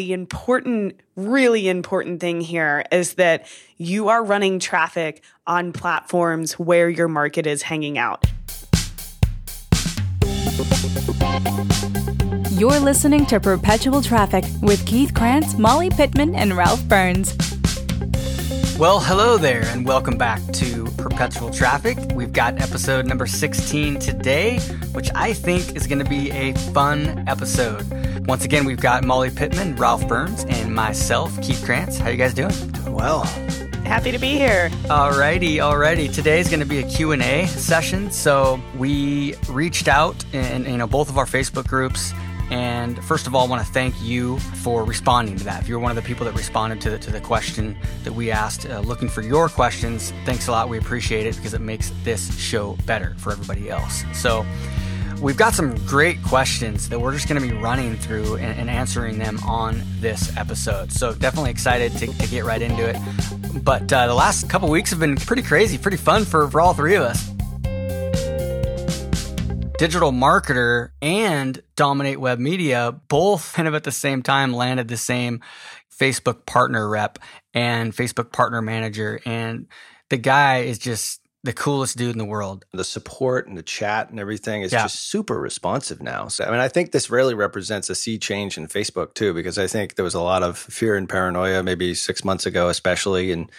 the important, really important thing here is that you are running traffic on platforms where your market is hanging out. You're listening to Perpetual Traffic with Keith Krance, Molly Pittman, and Ralph Burns. Well, hello there, and welcome back to Perpetual Traffic. We've got episode number 16 today, which I think is going to be a fun episode. Once again, we've got Molly Pittman, Ralph Burns, and myself, Keith Krance. How you guys doing? Doing well. Happy to be here. Alrighty, alrighty. Today's going to be a Q&A session. So we reached out in, you know, both of our Facebook groups and first of all, I want to thank you for responding to that. If you're one of the people that responded to the, to the question that we asked, uh, looking for your questions, thanks a lot. We appreciate it because it makes this show better for everybody else. So, we've got some great questions that we're just going to be running through and, and, answering them on this episode. So, definitely excited to, to get right into it. But uh, the last couple weeks have been pretty crazy, pretty fun for, for all three of us digital marketer and dominate web media both kind of at the same time landed the same Facebook partner rep and Facebook partner manager. And the guy is just the coolest dude in the world. The support and the chat and everything is yeah. just super responsive now. So, I mean, I think this really represents a sea change in Facebook too, because I think there was a lot of fear and paranoia maybe six months ago, especially. And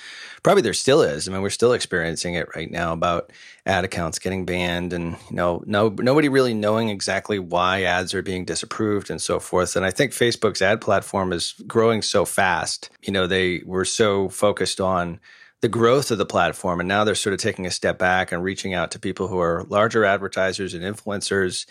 probably there still is. I mean, we're still experiencing it right now about ad accounts getting banned and, you know, no, nobody really knowing exactly why ads are being disapproved and so forth. And I think Facebook's ad platform is growing so fast. You know, they were so focused on, the growth of the platform. And now they're sort of taking a step back and reaching out to people who are larger advertisers and influencers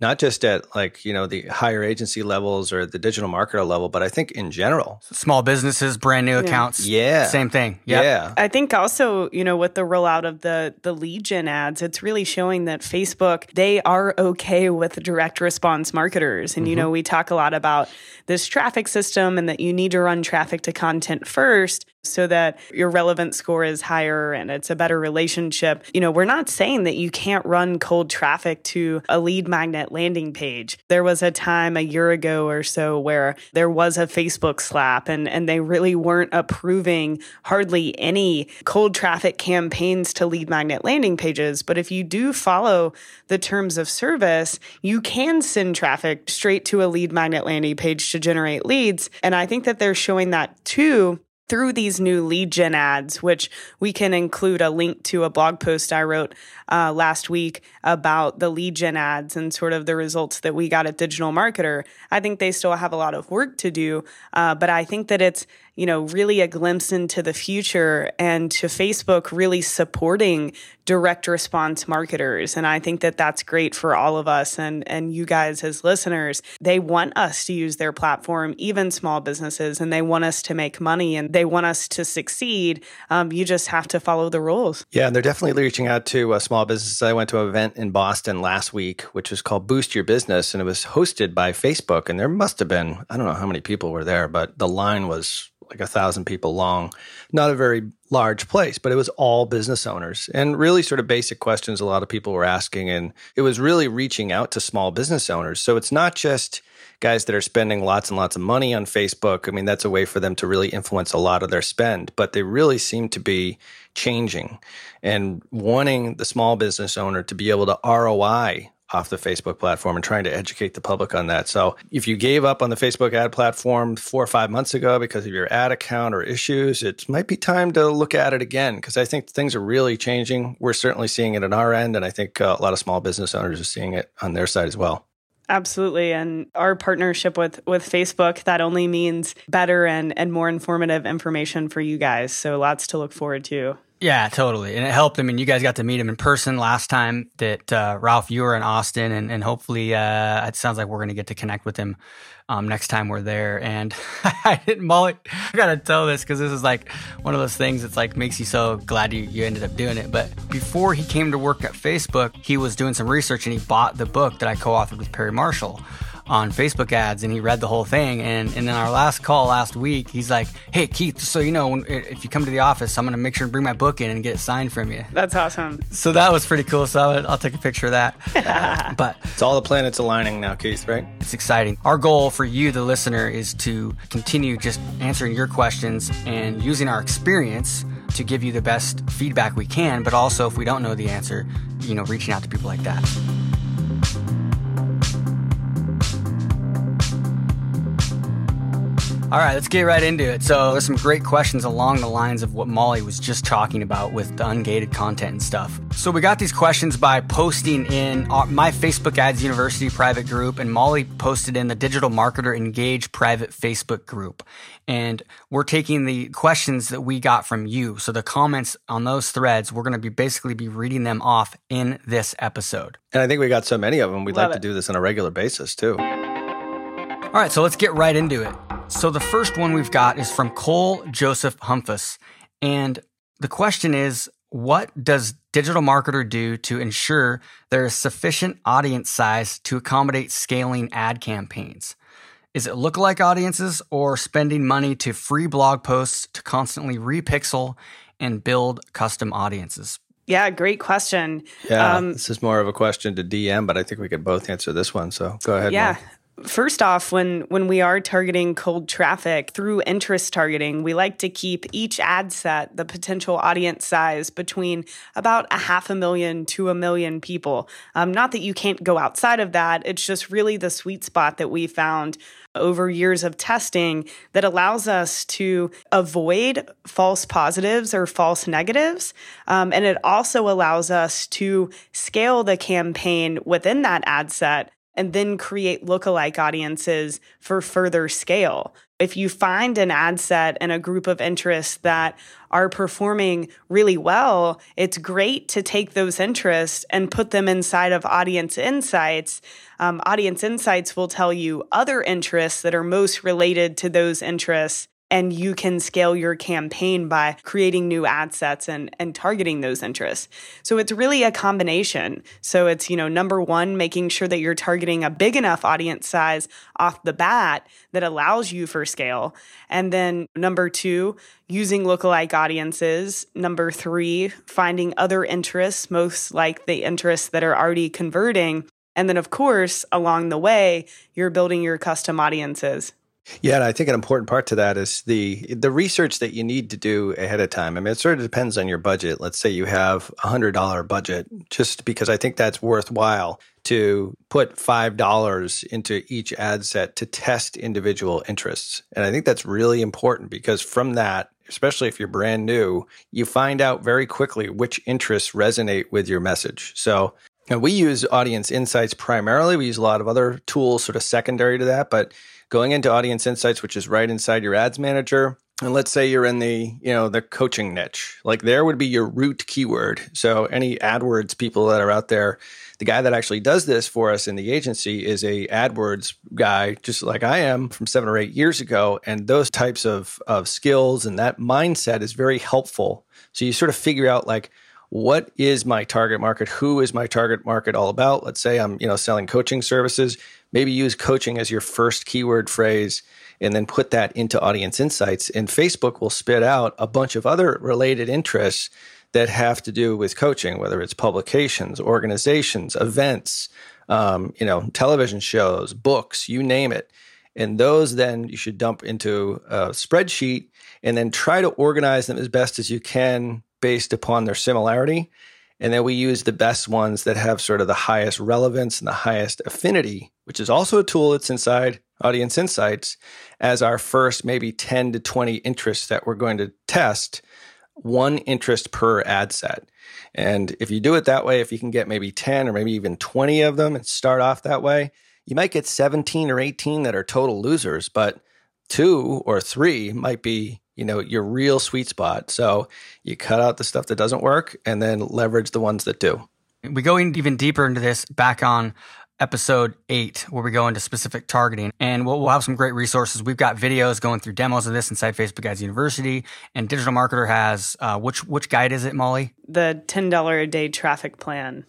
not just at like you know the higher agency levels or the digital marketer level but i think in general small businesses brand new accounts yeah same thing yep. yeah i think also you know with the rollout of the the lead gen ads it's really showing that facebook they are okay with direct response marketers and mm-hmm. you know we talk a lot about this traffic system and that you need to run traffic to content first so that your relevant score is higher and it's a better relationship. You know, we're not saying that you can't run cold traffic to a lead magnet landing page. There was a time a year ago or so where there was a Facebook slap and, and they really weren't approving hardly any cold traffic campaigns to lead magnet landing pages. But if you do follow the terms of service, you can send traffic straight to a lead magnet landing page to generate leads. And I think that they're showing that too through these new lead gen ads, which we can include a link to a blog post I wrote uh, last week about the lead gen ads and sort of the results that we got at Digital Marketer. I think they still have a lot of work to do, uh, but I think that it's you know, really a glimpse into the future and to Facebook really supporting direct response marketers. And I think that that's great for all of us and, and you guys as listeners. They want us to use their platform, even small businesses, and they want us to make money and they want us to succeed. Um, you just have to follow the rules. Yeah, and they're definitely reaching out to uh, small businesses. I went to an event in Boston last week, which was called Boost Your Business, and it was hosted by Facebook. And there must have been, I don't know how many people were there, but the line was like a thousand people long, not a very large place, but it was all business owners and really sort of basic questions a lot of people were asking. And it was really reaching out to small business owners. So it's not just guys that are spending lots and lots of money on Facebook. I mean, that's a way for them to really influence a lot of their spend, but they really seem to be changing and wanting the small business owner to be able to ROI off the Facebook platform and trying to educate the public on that. So if you gave up on the Facebook ad platform four or five months ago because of your ad account or issues, it might be time to look at it again because I think things are really changing. We're certainly seeing it on our end, and I think uh, a lot of small business owners are seeing it on their side as well. Absolutely. And our partnership with with Facebook that only means better and and more informative information for you guys. So lots to look forward to. Yeah, totally. And it helped. I mean, you guys got to meet him in person last time that uh, Ralph, you were in Austin, and, and hopefully uh, it sounds like we're going to get to connect with him um, next time we're there. And I didn't, Molly, I got to tell this because this is like one of those things that's like makes you so glad you, you ended up doing it. But before he came to work at Facebook, he was doing some research and he bought the book that I co authored with Perry Marshall on Facebook ads and he read the whole thing. And, and in our last call last week, he's like, Hey, Keith, so you know, when, if you come to the office, I'm going to make sure and bring my book in and get it signed from you. That's awesome. So that was pretty cool. So I'll, I'll take a picture of that. but it's all the planets aligning now, Keith, right? It's exciting. Our goal for you, the listener, is to continue just answering your questions and using our experience to give you the best feedback we can, but also if we don't know the answer, you know, reaching out to people like that. All right, let's get right into it. So, there's some great questions along the lines of what Molly was just talking about with the ungated content and stuff. So, we got these questions by posting in my Facebook Ads University private group, and Molly posted in the Digital Marketer Engage private Facebook group. And we're taking the questions that we got from you. So, the comments on those threads, we're going to be basically be reading them off in this episode. And I think we got so many of them, we'd Love like it. to do this on a regular basis too. All right, so let's get right into it. So the first one we've got is from Cole Joseph Humphus. And the question is, what does digital marketer do to ensure there is sufficient audience size to accommodate scaling ad campaigns? Is it lookalike audiences or spending money to free blog posts to constantly repixel and build custom audiences? Yeah, great question. Yeah, um, this is more of a question to DM, but I think we could both answer this one. So go ahead. Yeah, First off, when when we are targeting cold traffic through interest targeting, we like to keep each ad set, the potential audience size, between about a half a million to a million people. Um, not that you can't go outside of that; it's just really the sweet spot that we found over years of testing that allows us to avoid false positives or false negatives. Um, and it also allows us to scale the campaign within that ad set and then create lookalike audiences for further scale. If you find an ad set and a group of interests that are performing really well, it's great to take those interests and put them inside of Audience Insights. Um, audience Insights will tell you other interests that are most related to those interests and you can scale your campaign by creating new ad sets and, and targeting those interests. So it's really a combination. So it's, you know, number one, making sure that you're targeting a big enough audience size off the bat that allows you for scale. And then number two, using lookalike audiences. Number three, finding other interests, most like the interests that are already converting. And then, of course, along the way, you're building your custom audiences. Yeah, and I think an important part to that is the the research that you need to do ahead of time. I mean, it sort of depends on your budget. Let's say you have a hundred dollar budget, just because I think that's worthwhile to put five dollars into each ad set to test individual interests. And I think that's really important because from that, especially if you're brand new, you find out very quickly which interests resonate with your message. So and we use audience insights primarily. We use a lot of other tools sort of secondary to that, but going into audience insights, which is right inside your ads manager. And let's say you're in the, you know, the coaching niche. Like there would be your root keyword. So any AdWords people that are out there, the guy that actually does this for us in the agency is a AdWords guy, just like I am from seven or eight years ago. And those types of, of skills and that mindset is very helpful. So you sort of figure out like, what is my target market? Who is my target market all about? Let's say I'm, you know, selling coaching services. Maybe use coaching as your first keyword phrase and then put that into audience insights. And Facebook will spit out a bunch of other related interests that have to do with coaching, whether it's publications, organizations, events, um, you know, television shows, books, you name it. And those then you should dump into a spreadsheet and then try to organize them as best as you can based upon their similarity. And then we use the best ones that have sort of the highest relevance and the highest affinity, which is also a tool that's inside Audience Insights, as our first maybe 10 to 20 interests that we're going to test, one interest per ad set. And if you do it that way, if you can get maybe 10 or maybe even 20 of them and start off that way, you might get 17 or 18 that are total losers, but two or three might be you know your real sweet spot so you cut out the stuff that doesn't work and then leverage the ones that do we go even deeper into this back on episode eight where we go into specific targeting and we'll, we'll, have some great resources we've got videos going through demos of this inside facebook ads university and digital marketer has uh, which which guide is it molly the $10 a day traffic plan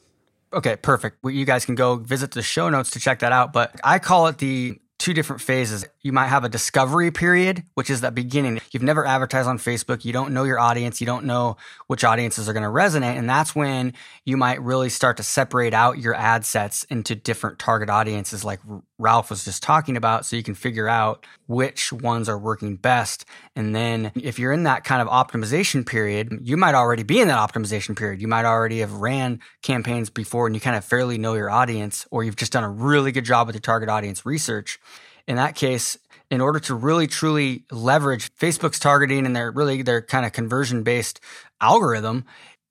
Okay, perfect. Well, you guys can go visit the show notes to check that out. But I call it the two different phases. You might have a discovery period, which is that beginning. You've never advertised on Facebook. You don't know your audience. You don't know which audiences are going to resonate. And that's when you might really start to separate out your ad sets into different target audiences, like Ralph was just talking about. So you can figure out which ones are working best. And then if you're in that kind of optimization period, you might already be in that optimization period. You might already have ran campaigns before and you kind of fairly know your audience, or you've just done a really good job with your target audience research in that case, in order to really truly leverage Facebook's targeting and their really their kind of conversion based algorithm,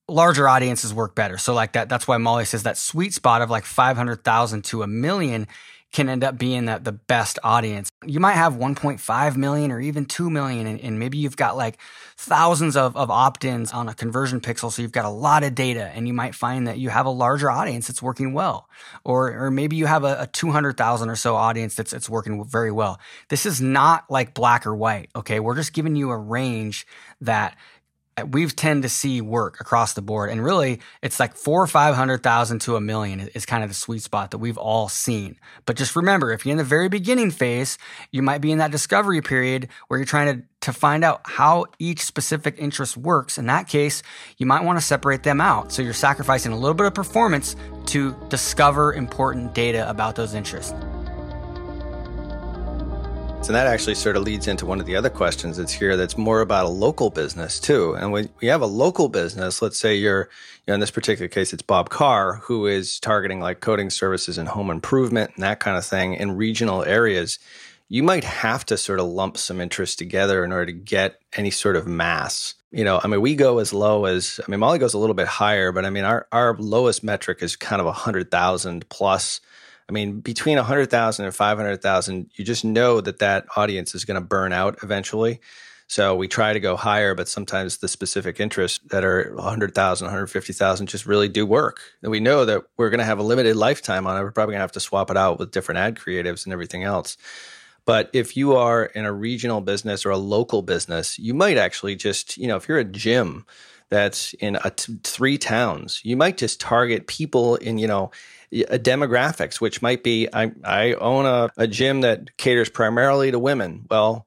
larger audiences work better. So like that, that's why Molly says that sweet spot of like 500,000 to a million can end up being the, the best audience. You might have 1.5 million or even 2 million, and, and maybe you've got like thousands of, of opt ins on a conversion pixel. So you've got a lot of data, and you might find that you have a larger audience that's working well. Or, or maybe you have a, a 200,000 or so audience that's, that's working very well. This is not like black or white, okay? We're just giving you a range that we've tend to see work across the board. And really, it's like four or 500,000 to a million is kind of the sweet spot that we've all seen. But just remember, if you're in the very beginning phase, you might be in that discovery period where you're trying to, to find out how each specific interest works. In that case, you might want to separate them out. So you're sacrificing a little bit of performance to discover important data about those interests. And that actually sort of leads into one of the other questions that's here that's more about a local business too. And when we have a local business, let's say you're, you know, in this particular case, it's Bob Carr, who is targeting like coding services and home improvement and that kind of thing in regional areas. You might have to sort of lump some interest together in order to get any sort of mass. You know, I mean, we go as low as, I mean, Molly goes a little bit higher, but I mean, our, our lowest metric is kind of a hundred thousand plus I mean, between 100,000 and 500,000, you just know that that audience is going to burn out eventually. So we try to go higher, but sometimes the specific interests that are 100,000, 150,000 just really do work. And we know that we're going to have a limited lifetime on it. We're probably going to have to swap it out with different ad creatives and everything else. But if you are in a regional business or a local business, you might actually just, you know, if you're a gym that's in three towns, you might just target people in, you know, Uh, demographics, which might be I, I own a, a gym that caters primarily to women. Well,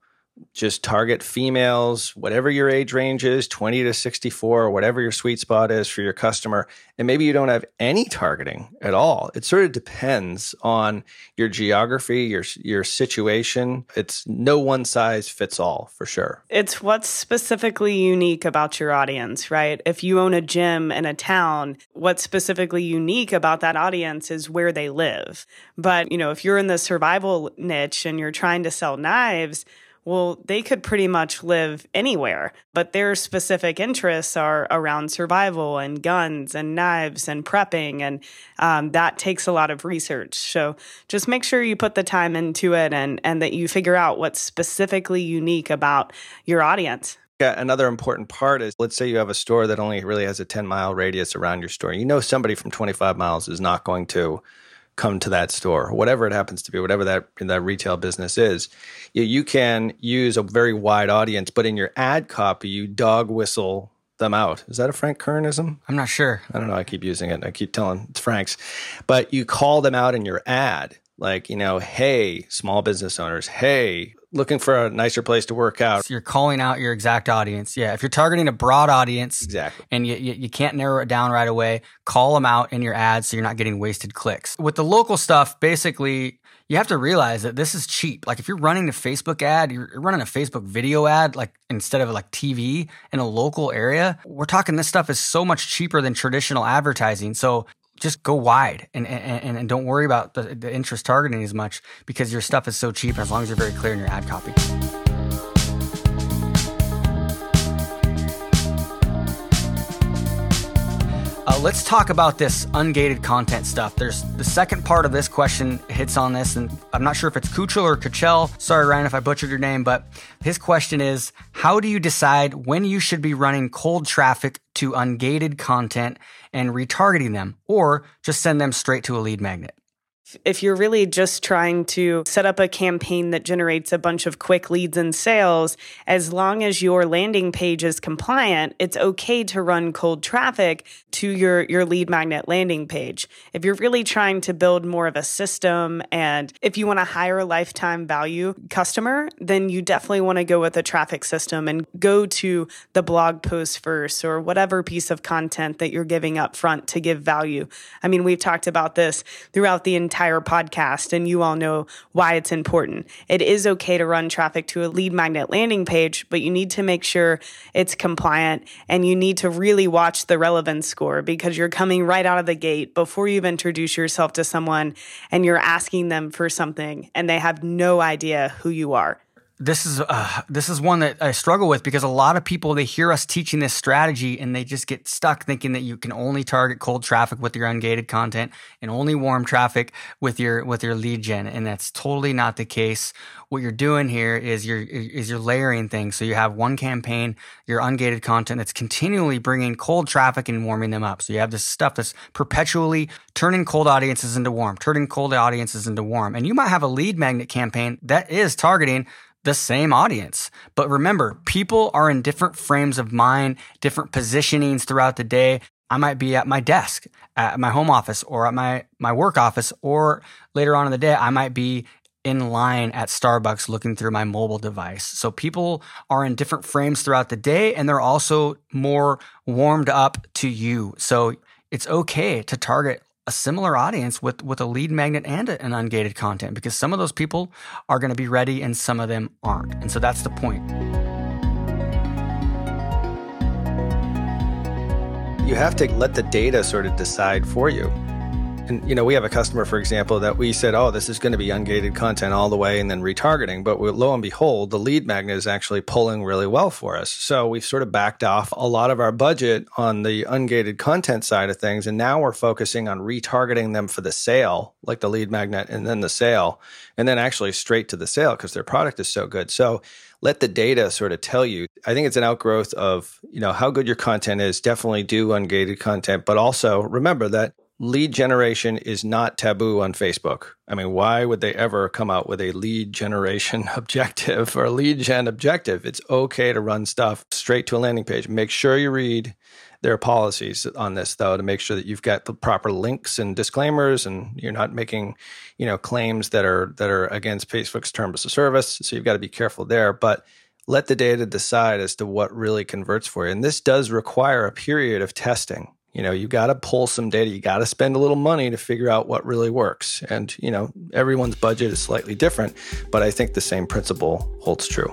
just target females, whatever your age range is, 20 to 64, or whatever your sweet spot is for your customer. And maybe you don't have any targeting at all. It sort of depends on your geography, your your situation. It's no one size fits all for sure. It's what's specifically unique about your audience, right? If you own a gym in a town, what's specifically unique about that audience is where they live. But, you know, if you're in the survival niche and you're trying to sell knives, well, they could pretty much live anywhere, but their specific interests are around survival and guns and knives and prepping. And um, that takes a lot of research. So just make sure you put the time into it and, and that you figure out what's specifically unique about your audience. Yeah, another important part is let's say you have a store that only really has a 10 mile radius around your store. You know, somebody from 25 miles is not going to come to that store, whatever it happens to be, whatever that that retail business is. You, you can use a very wide audience, but in your ad copy, you dog whistle them out. Is that a Frank Kernism? I'm not sure. I don't know. I keep using it. I keep telling it's Frank's, but you call them out in your ad, like you know, hey, small business owners, hey, looking for a nicer place to work out. So you're calling out your exact audience. Yeah. If you're targeting a broad audience exactly. and you, you, you, can't narrow it down right away, call them out in your ads so you're not getting wasted clicks. With the local stuff, basically, you have to realize that this is cheap. Like if you're running a Facebook ad, you're running a Facebook video ad, like instead of like TV in a local area, we're talking this stuff is so much cheaper than traditional advertising. So just go wide and, and, and don't worry about the, the interest targeting as much because your stuff is so cheap as long as you're very clear in your ad copy. Uh, let's talk about this ungated content stuff. There's the second part of this question hits on this, and I'm not sure if it's Kuchel or Kuchel. Sorry, Ryan, if I butchered your name, but his question is How do you decide when you should be running cold traffic to ungated content and retargeting them, or just send them straight to a lead magnet? If you're really just trying to set up a campaign that generates a bunch of quick leads and sales, as long as your landing page is compliant, it's okay to run cold traffic to your, your lead magnet landing page. If you're really trying to build more of a system and if you want to hire a higher lifetime value customer, then you definitely want to go with a traffic system and go to the blog post first or whatever piece of content that you're giving up front to give value. I mean, we've talked about this throughout the entire podcast, and you all know why it's important. It is okay to run traffic to a lead magnet landing page, but you need to make sure it's compliant and you need to really watch the relevance score because you're coming right out of the gate before you've introduced yourself to someone and you're asking them for something and they have no idea who you are this is uh, this is one that I struggle with because a lot of people they hear us teaching this strategy and they just get stuck thinking that you can only target cold traffic with your ungated content and only warm traffic with your with your lead gen and that's totally not the case. What you're doing here is you're is you're layering things. So you have one campaign, your ungated content that's continually bringing cold traffic and warming them up. So you have this stuff that's perpetually turning cold audiences into warm, turning cold audiences into warm. And you might have a lead magnet campaign that is targeting the same audience. But remember, people are in different frames of mind, different positionings throughout the day. I might be at my desk, at my home office, or at my, my work office, or later on in the day, I might be in line at Starbucks looking through my mobile device. So people are in different frames throughout the day and they're also more warmed up to you. So it's okay to target a similar audience with with a lead magnet and an ungated content because some of those people are going to be ready and some of them aren't. And so that's the point. You have to let the data sort of decide for you. And you know, we have a customer, for example, that we said, "Oh, this is going to be ungated content all the way, and then retargeting." But lo and behold, the lead magnet is actually pulling really well for us. So we've sort of backed off a lot of our budget on the ungated content side of things, and now we're focusing on retargeting them for the sale, like the lead magnet, and then the sale, and then actually straight to the sale because their product is so good. So let the data sort of tell you. I think it's an outgrowth of, you know, how good your content is. Definitely do ungated content, but also remember that lead generation is not taboo on Facebook. I mean, why would they ever come out with a lead generation objective or lead gen objective? It's okay to run stuff straight to a landing page. Make sure you read their policies on this though to make sure that you've got the proper links and disclaimers and you're not making, you know, claims that are that are against Facebook's terms of service. So you've got to be careful there, but let the data decide as to what really converts for you. And this does require a period of testing you know you got to pull some data you got to spend a little money to figure out what really works. And you know everyone's budget is slightly different but i think the same principle holds true.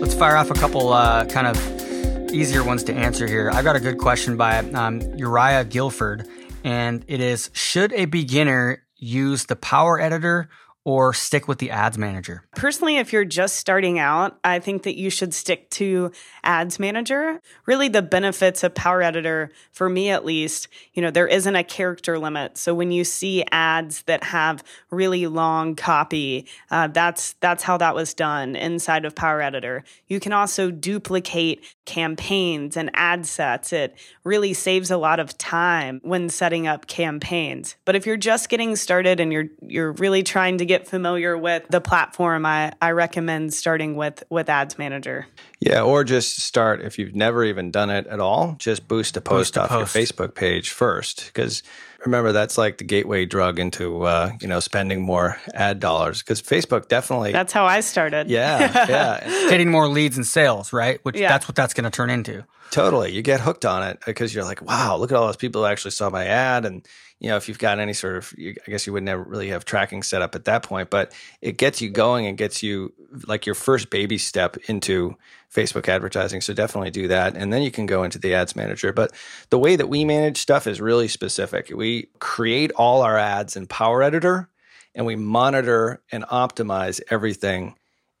Let's fire off a couple uh, kind of easier ones to answer here. I've got a good question by um, uriah guilford and it is should a beginner use the power editor or stick with the ads manager? Personally, if you're just starting out, I think that you should stick to ads manager. Really, the benefits of Power Editor, for me at least, you know, there isn't a character limit. So when you see ads that have really long copy, uh, that's that's how that was done inside of Power Editor. You can also duplicate campaigns and ad sets. It really saves a lot of time when setting up campaigns. But if you're just getting started and you're you're really trying to get get familiar with the platform, I, I recommend starting with with Ads Manager. Yeah, or just start if you've never even done it at all. Just boost a post boost off post. your Facebook page first, because remember that's like the gateway drug into uh, you know spending more ad dollars. Because Facebook definitely that's how I started. Yeah, yeah, getting more leads and sales, right? Which yeah. that's what that's going to turn into. Totally, you get hooked on it because you're like, wow, look at all those people who actually saw my ad, and you know, if you've got any sort of, I guess you would never really have tracking set up at that point, but it gets you going and gets you like your first baby step into Facebook advertising. So definitely do that. And then you can go into the ads manager. But the way that we manage stuff is really specific. We create all our ads in Power Editor and we monitor and optimize everything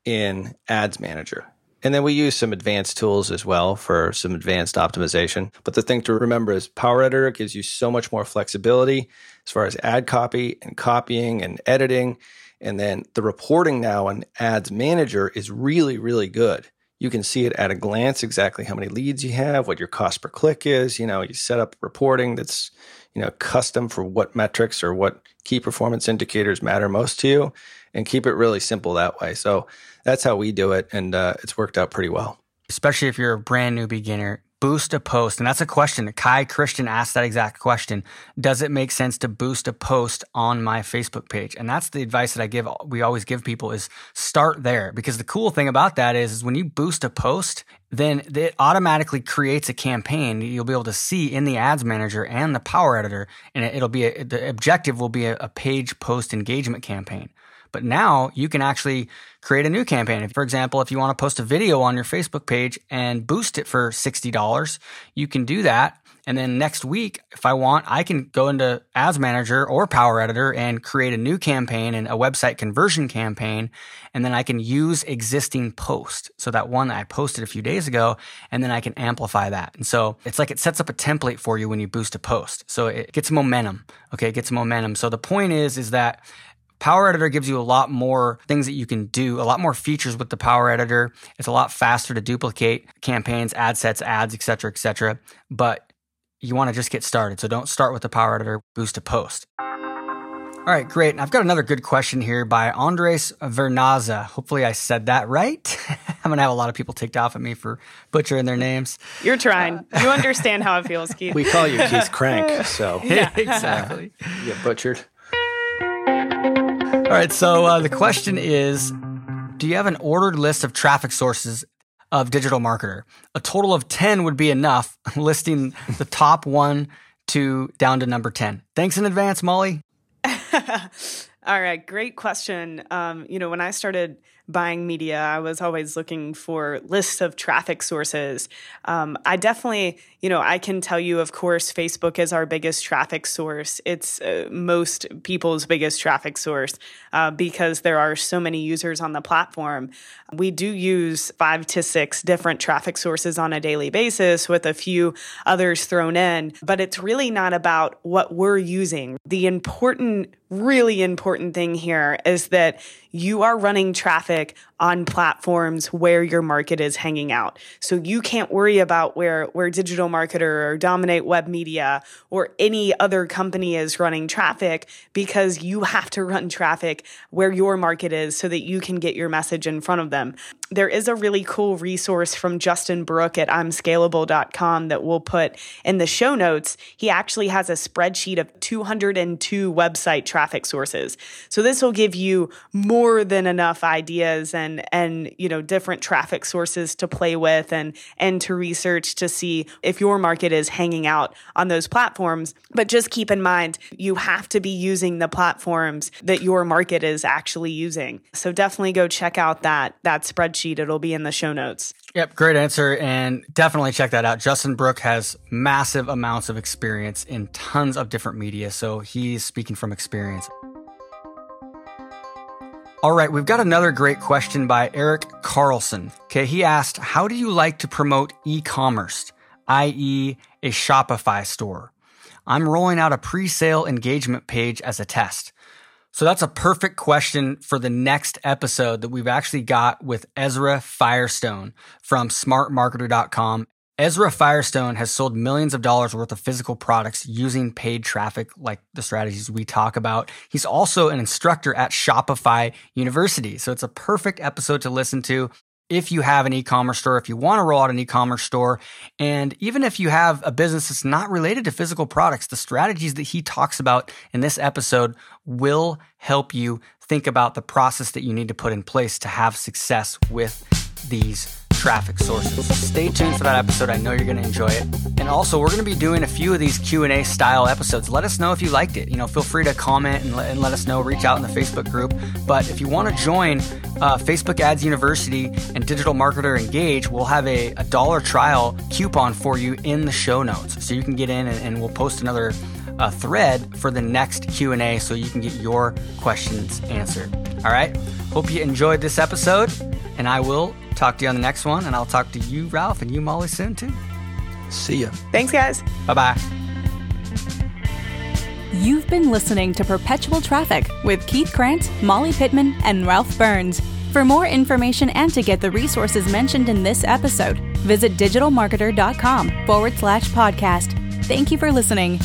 in Ads Manager. And then we use some advanced tools as well for some advanced optimization. But the thing to remember is Power Editor gives you so much more flexibility as far as ad copy and copying and editing. And then the reporting now on Ads Manager is really, really good. you can see it at a glance exactly how many leads you have, what your cost per click is. You know, you set up reporting that's, you know, custom for what metrics or what key performance indicators matter most to you and keep it really simple that way. So that's how we do it. And uh, it's worked out pretty well. Especially if you're a brand new beginner, boost a post? And that's a question. Kai Christian asked that exact question. Does it make sense to boost a post on my Facebook page? And that's the advice that I give, we always give people is start there. Because the cool thing about that is, is when you boost a post, then it automatically creates a campaign you'll be able to see in the ads manager and the power editor. And it'll be a, the objective will be a, a page post engagement campaign. But now you can actually create a new campaign. For example, if you want to post a video on your Facebook page and boost it for $60, you can do that. And then next week, if I want, I can go into Ads Manager or Power Editor and create a new campaign and a website conversion campaign. And then I can use existing post. So that one I posted a few days ago, and then I can amplify that. And so it's like it sets up a template for you when you boost a post. So it gets momentum. Okay. It gets momentum. So the point is, is that Power Editor gives you a lot more things that you can do, a lot more features with the Power Editor. It's a lot faster to duplicate campaigns, ad sets, ads, etc., etc. But you want to just get started. So don't start with the Power Editor, boost a post. All right, great. And I've got another good question here by Andres Vernaza. Hopefully I said that right. I'm going to have a lot of people ticked off at me for butchering their names. You're trying. You understand how it feels, Keith. We call you Keith Crank, so. yeah, exactly. You butchered. All right. So uh, the question is Do you have an ordered list of traffic sources of Digital Marketer? A total of 10 would be enough, listing the top one to down to number 10. Thanks in advance, Molly. All right. Great question. Um, you know, when I started buying media, I was always looking for lists of traffic sources. Um, I definitely, you know, I can tell you, of course, Facebook is our biggest traffic source. It's uh, most people's biggest traffic source uh, because there are so many users on the platform. We do use five to six different traffic sources on a daily basis with a few others thrown in, but it's really not about what we're using. The important, really important thing here is that you are running traffic on platforms where your market is hanging out. So you can't worry about where where digital marketer or dominate web media or any other company is running traffic because you have to run traffic where your market is so that you can get your message in front of them. There is a really cool resource from Justin Brooke at imscalable.com that we'll put in the show notes. He actually has a spreadsheet of 202 website traffic sources. So this will give you more than enough ideas and and you know different traffic sources to play with and and to research to see if your market is hanging out on those platforms but just keep in mind you have to be using the platforms that your market is actually using so definitely go check out that that spreadsheet it'll be in the show notes Yep, great answer. And definitely check that out. Justin Brooke has massive amounts of experience in tons of different media. So he's speaking from experience. All right, we've got another great question by Eric Carlson. Okay, he asked, How do you like to promote e commerce, i.e., a Shopify store? I'm rolling out a pre sale engagement page as a test. So that's a perfect question for the next episode that we've actually got with Ezra Firestone from smartmarketer.com. Ezra Firestone has sold millions of dollars worth of physical products using paid traffic, like the strategies we talk about. He's also an instructor at Shopify University. So it's a perfect episode to listen to if you have an e-commerce store, if you want to roll out an e-commerce store, and even if you have a business that's not related to physical products, the strategies that he talks about in this episode will help you think about the process that you need to put in place to have success with these traffic sources. Stay tuned for that episode. I know you're going to enjoy it. And also, we're going to be doing a few of these Q&A style episodes. Let us know if you liked it. You know, feel free to comment and let, and let us know. Reach out in the Facebook group. But if you want to join uh, Facebook Ads University and Digital Marketer Engage, we'll have a, a dollar trial coupon for you in the show notes. So you can get in and, and we'll post another uh, thread for the next Q&A so you can get your questions answered. All right? Hope you enjoyed this episode, and I will talk to you on the next one, and I'll talk to you, Ralph, and you, Molly, soon too. See ya. Thanks, guys. Bye bye. You've been listening to Perpetual Traffic with Keith Krance, Molly Pittman, and Ralph Burns. For more information and to get the resources mentioned in this episode, visit digitalmarketer.com forward slash podcast. Thank you for listening.